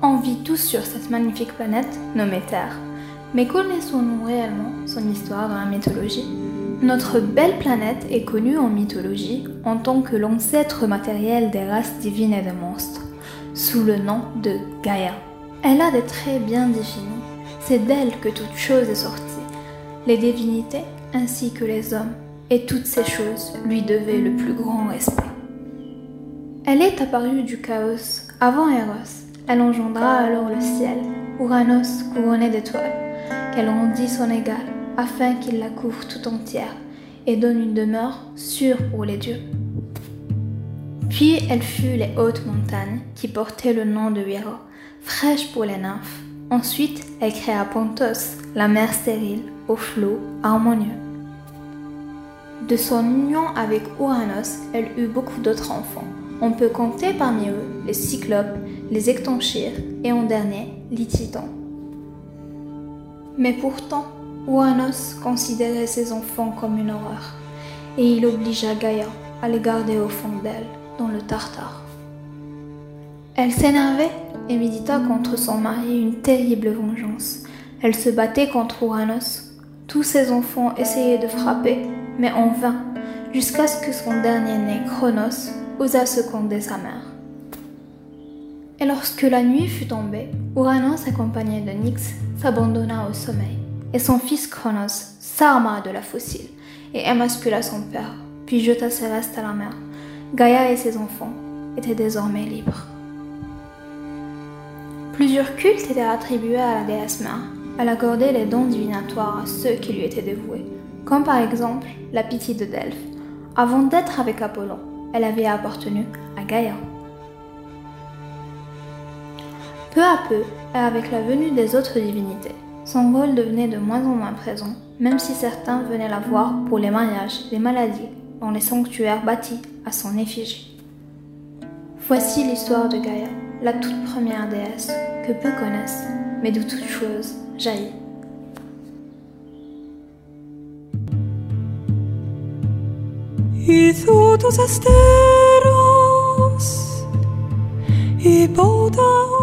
On vit tous sur cette magnifique planète nommée Terre. Mais connaissons-nous réellement son histoire dans la mythologie? Notre belle planète est connue en mythologie en tant que l'ancêtre matériel des races divines et des monstres, sous le nom de Gaïa. Elle a des traits bien définis. C'est d'elle que toute chose est sortie. Les divinités ainsi que les hommes, et toutes ces choses lui devaient le plus grand respect. Elle est apparue du chaos avant Eros. Elle engendra alors le ciel, Uranos couronné d'étoiles qu'elle rendit son égal, afin qu'il la couvre tout entière et donne une demeure sûre pour les dieux. Puis elle fut les hautes montagnes qui portaient le nom de Hira, fraîches pour les nymphes. Ensuite, elle créa Pontos, la mer stérile, aux flots harmonieux. De son union avec Uranos, elle eut beaucoup d'autres enfants. On peut compter parmi eux les cyclopes, les ectonchires et en dernier les titans. Mais pourtant, Ouanos considérait ses enfants comme une horreur, et il obligea Gaïa à les garder au fond d'elle, dans le Tartare. Elle s'énervait et médita contre son mari une terrible vengeance. Elle se battait contre Ouranos. Tous ses enfants essayaient de frapper, mais en vain, jusqu'à ce que son dernier né, Chronos, osa seconder sa mère. Et lorsque la nuit fut tombée, Ouranos, accompagné de Nyx, s'abandonna au sommeil, et son fils Chronos s'arma de la fossile et émascula son père, puis jeta ses restes à la mer. Gaïa et ses enfants étaient désormais libres. Plusieurs cultes étaient attribués à la déesse mère. Elle accordait les dons divinatoires à ceux qui lui étaient dévoués, comme par exemple la pitié de Delphes. Avant d'être avec Apollon, elle avait appartenu à Gaïa. Peu à peu, et avec la venue des autres divinités, son rôle devenait de moins en moins présent, même si certains venaient la voir pour les mariages, les maladies, dans les sanctuaires bâtis à son effigie. Voici l'histoire de Gaïa, la toute première déesse que peu connaissent, mais d'où toute chose jaillit. Y todos esteros y boda